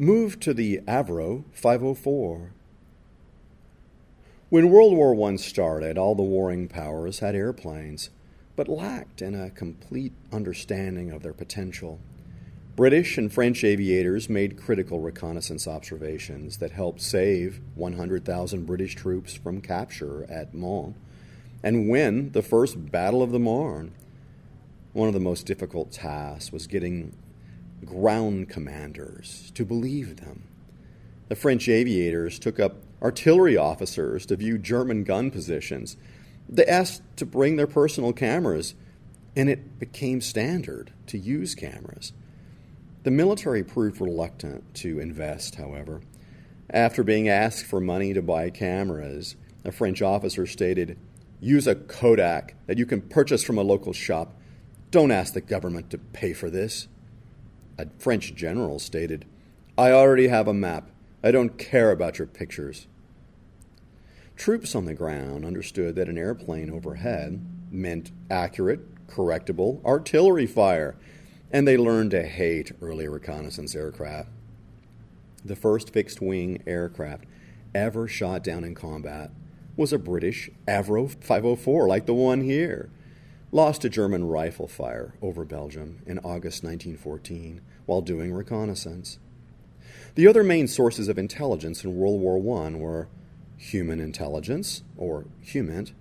moved to the Avro 504. When World War I started, all the warring powers had airplanes, but lacked in a complete understanding of their potential. British and French aviators made critical reconnaissance observations that helped save 100,000 British troops from capture at Mons and win the First Battle of the Marne. One of the most difficult tasks was getting ground commanders to believe them. The French aviators took up artillery officers to view German gun positions. They asked to bring their personal cameras, and it became standard to use cameras. The military proved reluctant to invest, however. After being asked for money to buy cameras, a French officer stated, Use a Kodak that you can purchase from a local shop. Don't ask the government to pay for this. A French general stated, I already have a map. I don't care about your pictures. Troops on the ground understood that an airplane overhead meant accurate, correctable artillery fire, and they learned to hate early reconnaissance aircraft. The first fixed wing aircraft ever shot down in combat was a British Avro 504, like the one here, lost to German rifle fire over Belgium in August 1914 while doing reconnaissance. The other main sources of intelligence in World War I were human intelligence, or HUMINT,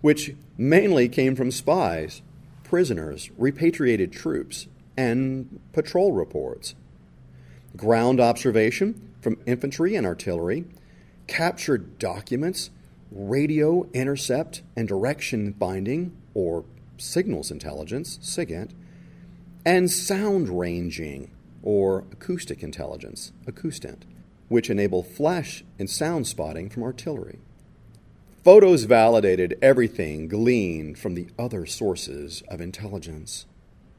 which mainly came from spies, prisoners, repatriated troops, and patrol reports. Ground observation from infantry and artillery, captured documents radio intercept and direction finding, or signals intelligence, SIGINT, and sound ranging, or acoustic intelligence, ACOUSTINT, which enable flash and sound spotting from artillery. Photos validated everything gleaned from the other sources of intelligence.